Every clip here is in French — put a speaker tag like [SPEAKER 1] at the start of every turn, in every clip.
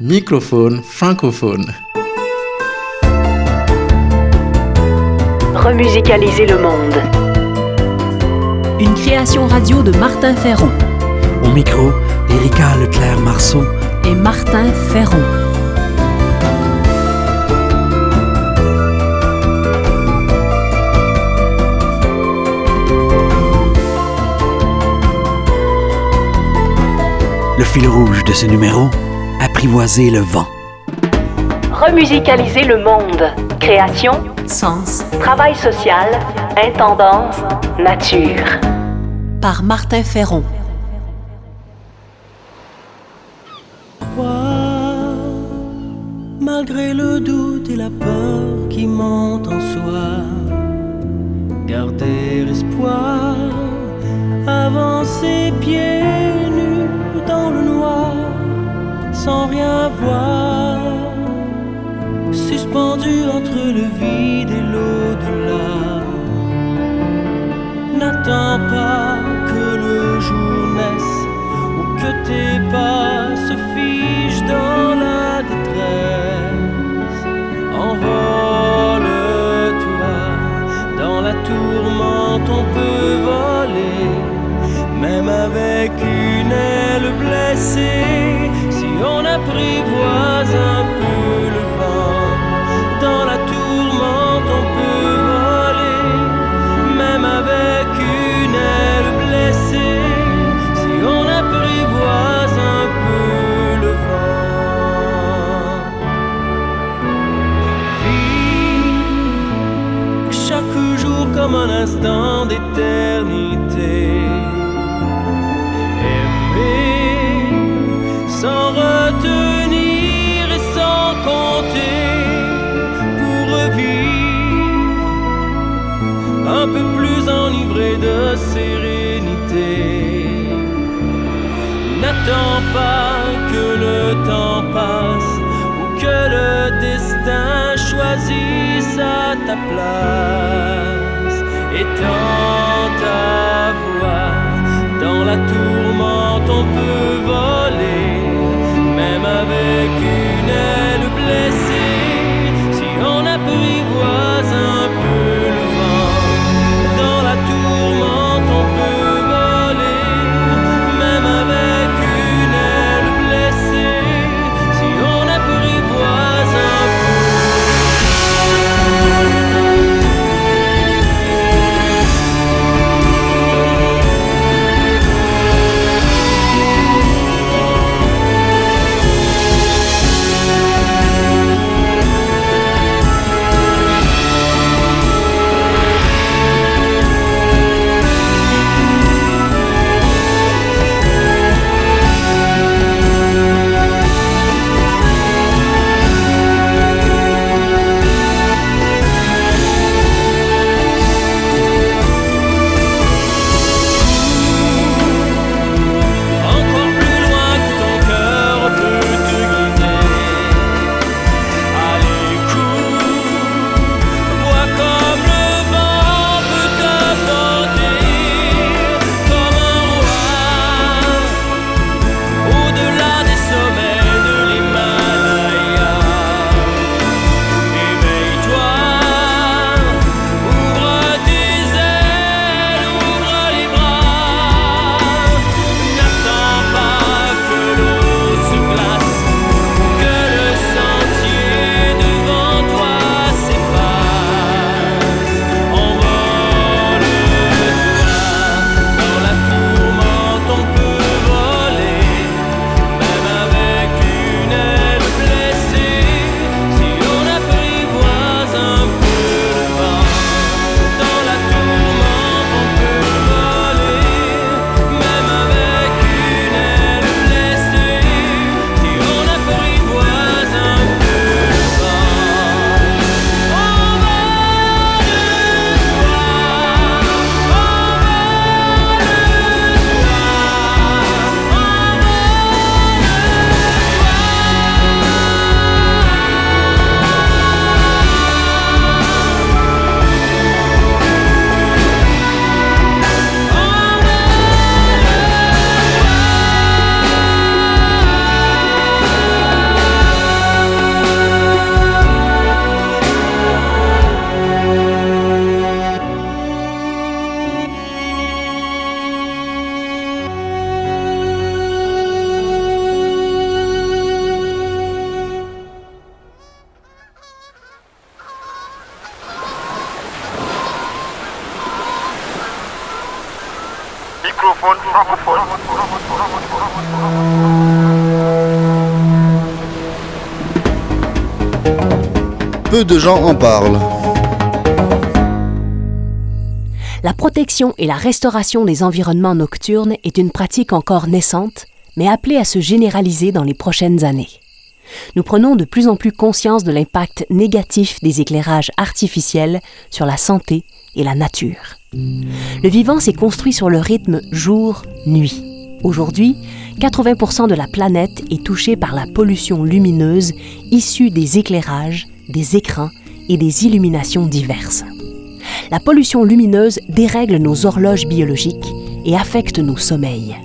[SPEAKER 1] Microphone francophone.
[SPEAKER 2] Remusicaliser le monde.
[SPEAKER 3] Une création radio de Martin Ferron
[SPEAKER 4] Au micro, Erika Leclerc-Marceau.
[SPEAKER 3] et Martin Ferron.
[SPEAKER 4] Le fil rouge de ce numéro, apprivoiser le vent.
[SPEAKER 2] Remusicaliser le monde. Création,
[SPEAKER 3] Sens
[SPEAKER 2] travail social, intendance, nature.
[SPEAKER 3] par Martin Ferron.
[SPEAKER 5] Croire, malgré le doute et la peur qui montent en soi. Garder espoir, avancer pieds sans rien voir. Suspendu entre le vide et l'au-delà. N'attends pas que le jour naisse ou que tes pas se figent dans la détresse. Envole-toi, dans la tourmente on peut voler, même avec une aile blessée. Apprivoise un peu le vent, dans la tourmente on peut voler, même avec une aile blessée. Si on apprivoise un peu le vent, vivre chaque jour comme un instant d'éternité. De sérénité. N'attends pas que le temps passe ou que le destin choisisse à ta place. Étends ta voix dans la tourmente, on peut voler, même avec une Peu
[SPEAKER 6] de gens en parlent.
[SPEAKER 3] La protection et la restauration des environnements nocturnes est une pratique encore naissante, mais appelée à se généraliser dans les prochaines années. Nous prenons de plus en plus conscience de l'impact négatif des éclairages artificiels sur la santé et la nature. Le vivant s'est construit sur le rythme jour-nuit. Aujourd'hui, 80% de la planète est touchée par la pollution lumineuse issue des éclairages, des écrans et des illuminations diverses. La pollution lumineuse dérègle nos horloges biologiques et affecte nos sommeils.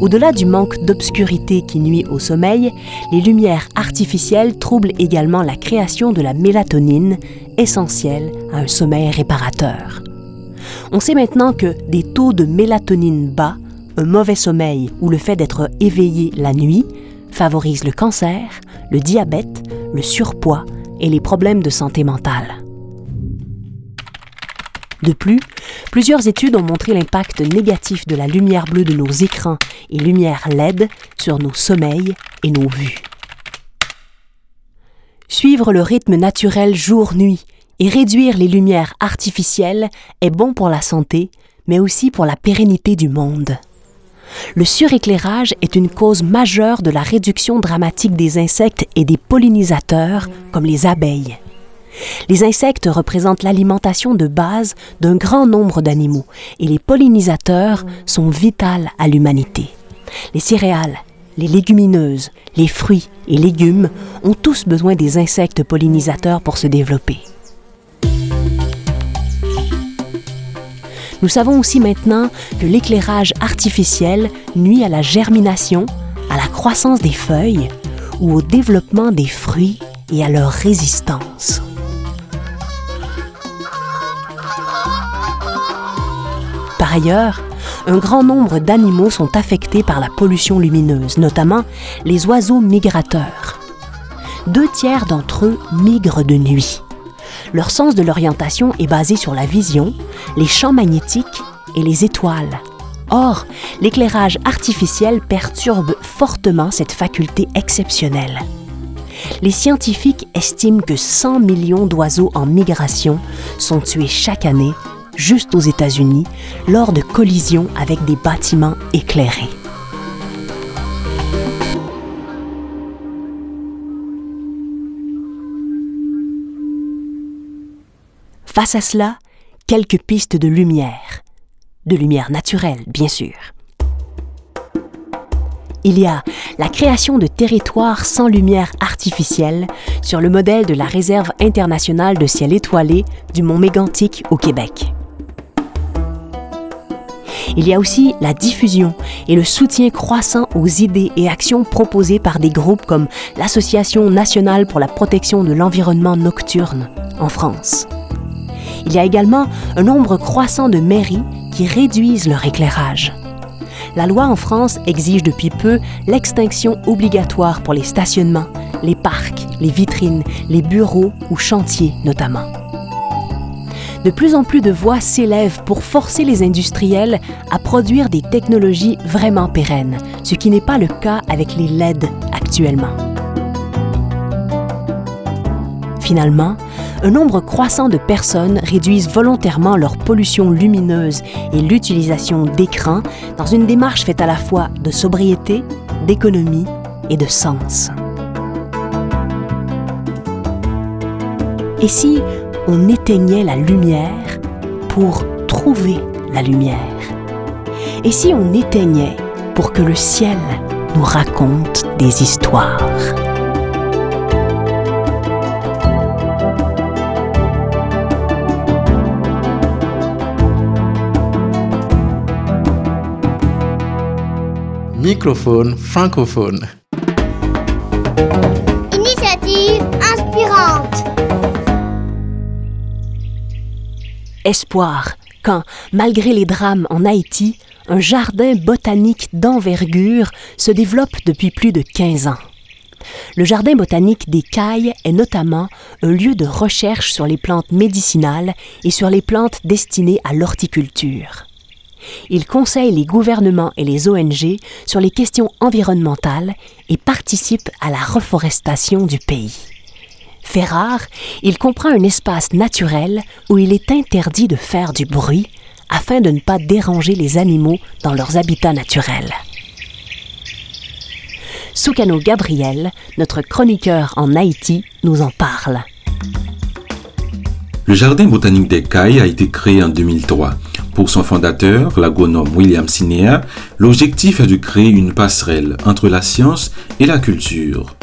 [SPEAKER 3] Au-delà du manque d'obscurité qui nuit au sommeil, les lumières artificielles troublent également la création de la mélatonine, essentielle à un sommeil réparateur. On sait maintenant que des taux de mélatonine bas, un mauvais sommeil ou le fait d'être éveillé la nuit favorisent le cancer, le diabète, le surpoids et les problèmes de santé mentale. De plus, plusieurs études ont montré l'impact négatif de la lumière bleue de nos écrans et lumière LED sur nos sommeils et nos vues. Suivre le rythme naturel jour-nuit et réduire les lumières artificielles est bon pour la santé, mais aussi pour la pérennité du monde. Le suréclairage est une cause majeure de la réduction dramatique des insectes et des pollinisateurs, comme les abeilles. Les insectes représentent l'alimentation de base d'un grand nombre d'animaux et les pollinisateurs sont vitaux à l'humanité. Les céréales, les légumineuses, les fruits et légumes ont tous besoin des insectes pollinisateurs pour se développer. Nous savons aussi maintenant que l'éclairage artificiel nuit à la germination, à la croissance des feuilles ou au développement des fruits et à leur résistance. Par ailleurs, un grand nombre d'animaux sont affectés par la pollution lumineuse, notamment les oiseaux migrateurs. Deux tiers d'entre eux migrent de nuit. Leur sens de l'orientation est basé sur la vision, les champs magnétiques et les étoiles. Or, l'éclairage artificiel perturbe fortement cette faculté exceptionnelle. Les scientifiques estiment que 100 millions d'oiseaux en migration sont tués chaque année juste aux États-Unis, lors de collisions avec des bâtiments éclairés. Face à cela, quelques pistes de lumière. De lumière naturelle, bien sûr. Il y a la création de territoires sans lumière artificielle sur le modèle de la Réserve internationale de ciel étoilé du Mont Mégantic au Québec. Il y a aussi la diffusion et le soutien croissant aux idées et actions proposées par des groupes comme l'Association nationale pour la protection de l'environnement nocturne en France. Il y a également un nombre croissant de mairies qui réduisent leur éclairage. La loi en France exige depuis peu l'extinction obligatoire pour les stationnements, les parcs, les vitrines, les bureaux ou chantiers notamment de plus en plus de voix s'élèvent pour forcer les industriels à produire des technologies vraiment pérennes, ce qui n'est pas le cas avec les LED actuellement. Finalement, un nombre croissant de personnes réduisent volontairement leur pollution lumineuse et l'utilisation d'écrans dans une démarche faite à la fois de sobriété, d'économie et de sens. Et si on éteignait la lumière pour trouver la lumière? Et si on éteignait pour que le ciel nous raconte des histoires?
[SPEAKER 1] Microphone francophone.
[SPEAKER 7] Initiative inspirante.
[SPEAKER 3] espoir quand, malgré les drames en Haïti, un jardin botanique d'envergure se développe depuis plus de 15 ans. Le jardin botanique des Cailles est notamment un lieu de recherche sur les plantes médicinales et sur les plantes destinées à l'horticulture. Il conseille les gouvernements et les ONG sur les questions environnementales et participe à la reforestation du pays. Fait rare, il comprend un espace naturel où il est interdit de faire du bruit afin de ne pas déranger les animaux dans leurs habitats naturels. Soukano Gabriel, notre chroniqueur en Haïti, nous en parle.
[SPEAKER 8] Le Jardin botanique Cailles a été créé en 2003. Pour son fondateur, l'agronome William Sinéa, l'objectif est de créer une passerelle entre la science et la culture.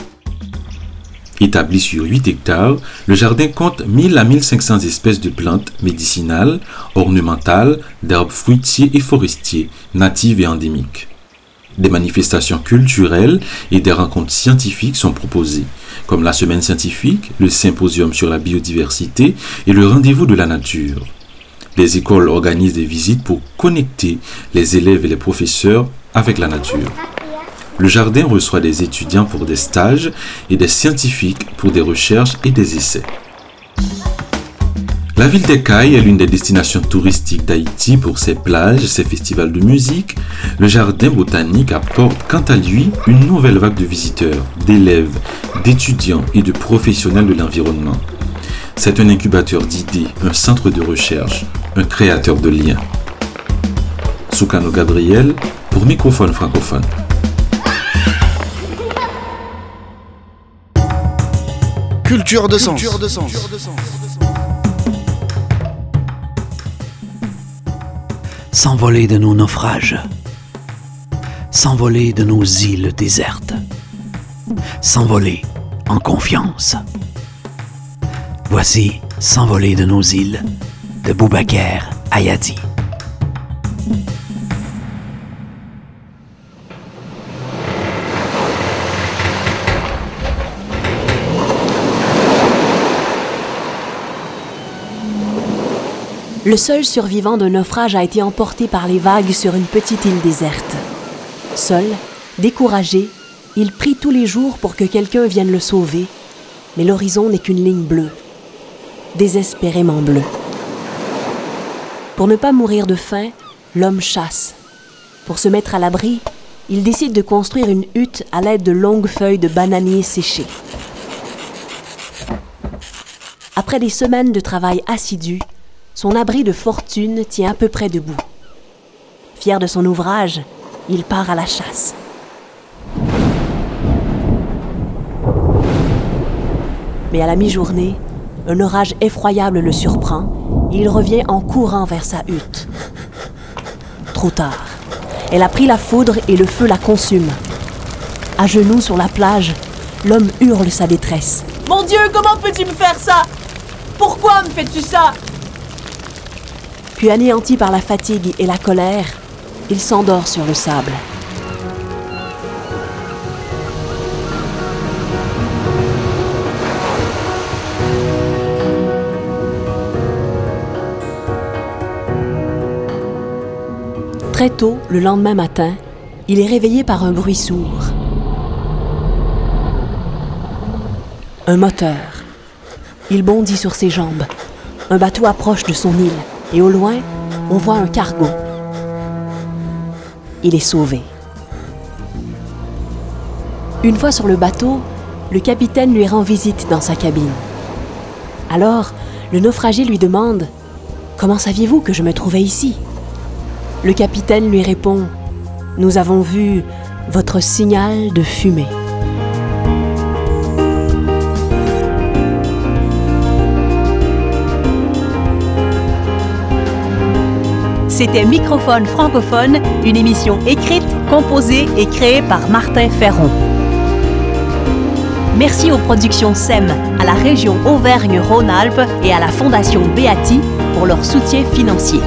[SPEAKER 8] Établi sur 8 hectares, le jardin compte 1000 à 1500 espèces de plantes médicinales, ornementales, d'arbres fruitiers et forestiers, natives et endémiques. Des manifestations culturelles et des rencontres scientifiques sont proposées, comme la semaine scientifique, le symposium sur la biodiversité et le rendez-vous de la nature. Les écoles organisent des visites pour connecter les élèves et les professeurs avec la nature. Le jardin reçoit des étudiants pour des stages et des scientifiques pour des recherches et des essais. La ville d'Ekaï est l'une des destinations touristiques d'Haïti pour ses plages, ses festivals de musique. Le jardin botanique apporte quant à lui une nouvelle vague de visiteurs, d'élèves, d'étudiants et de professionnels de l'environnement. C'est un incubateur d'idées, un centre de recherche, un créateur de liens. Soukano Gabriel pour Microphone francophone.
[SPEAKER 6] Culture de sens.
[SPEAKER 4] S'envoler de nos naufrages. S'envoler de nos îles désertes. S'envoler en confiance. Voici S'envoler de nos îles de Boubaker Ayadi.
[SPEAKER 3] Le seul survivant d'un naufrage a été emporté par les vagues sur une petite île déserte. Seul, découragé, il prie tous les jours pour que quelqu'un vienne le sauver, mais l'horizon n'est qu'une ligne bleue, désespérément bleue. Pour ne pas mourir de faim, l'homme chasse. Pour se mettre à l'abri, il décide de construire une hutte à l'aide de longues feuilles de bananier séchées. Après des semaines de travail assidu, son abri de fortune tient à peu près debout. Fier de son ouvrage, il part à la chasse. Mais à la mi-journée, un orage effroyable le surprend et il revient en courant vers sa hutte. Trop tard. Elle a pris la foudre et le feu la consume. À genoux sur la plage, l'homme hurle sa détresse.
[SPEAKER 9] Mon Dieu, comment peux-tu me faire ça? Pourquoi me fais-tu ça?
[SPEAKER 3] Puis anéanti par la fatigue et la colère, il s'endort sur le sable. Très tôt, le lendemain matin, il est réveillé par un bruit sourd. Un moteur. Il bondit sur ses jambes. Un bateau approche de son île et au loin, on voit un cargo. Il est sauvé. Une fois sur le bateau, le capitaine lui rend visite dans sa cabine. Alors, le naufragé lui demande ⁇ Comment saviez-vous que je me trouvais ici ?⁇ Le capitaine lui répond ⁇ Nous avons vu votre signal de fumée.
[SPEAKER 10] C'était Microphone francophone, une émission écrite, composée et créée par Martin Ferron. Merci aux productions SEM, à la région Auvergne-Rhône-Alpes et à la Fondation Beati pour leur soutien financier.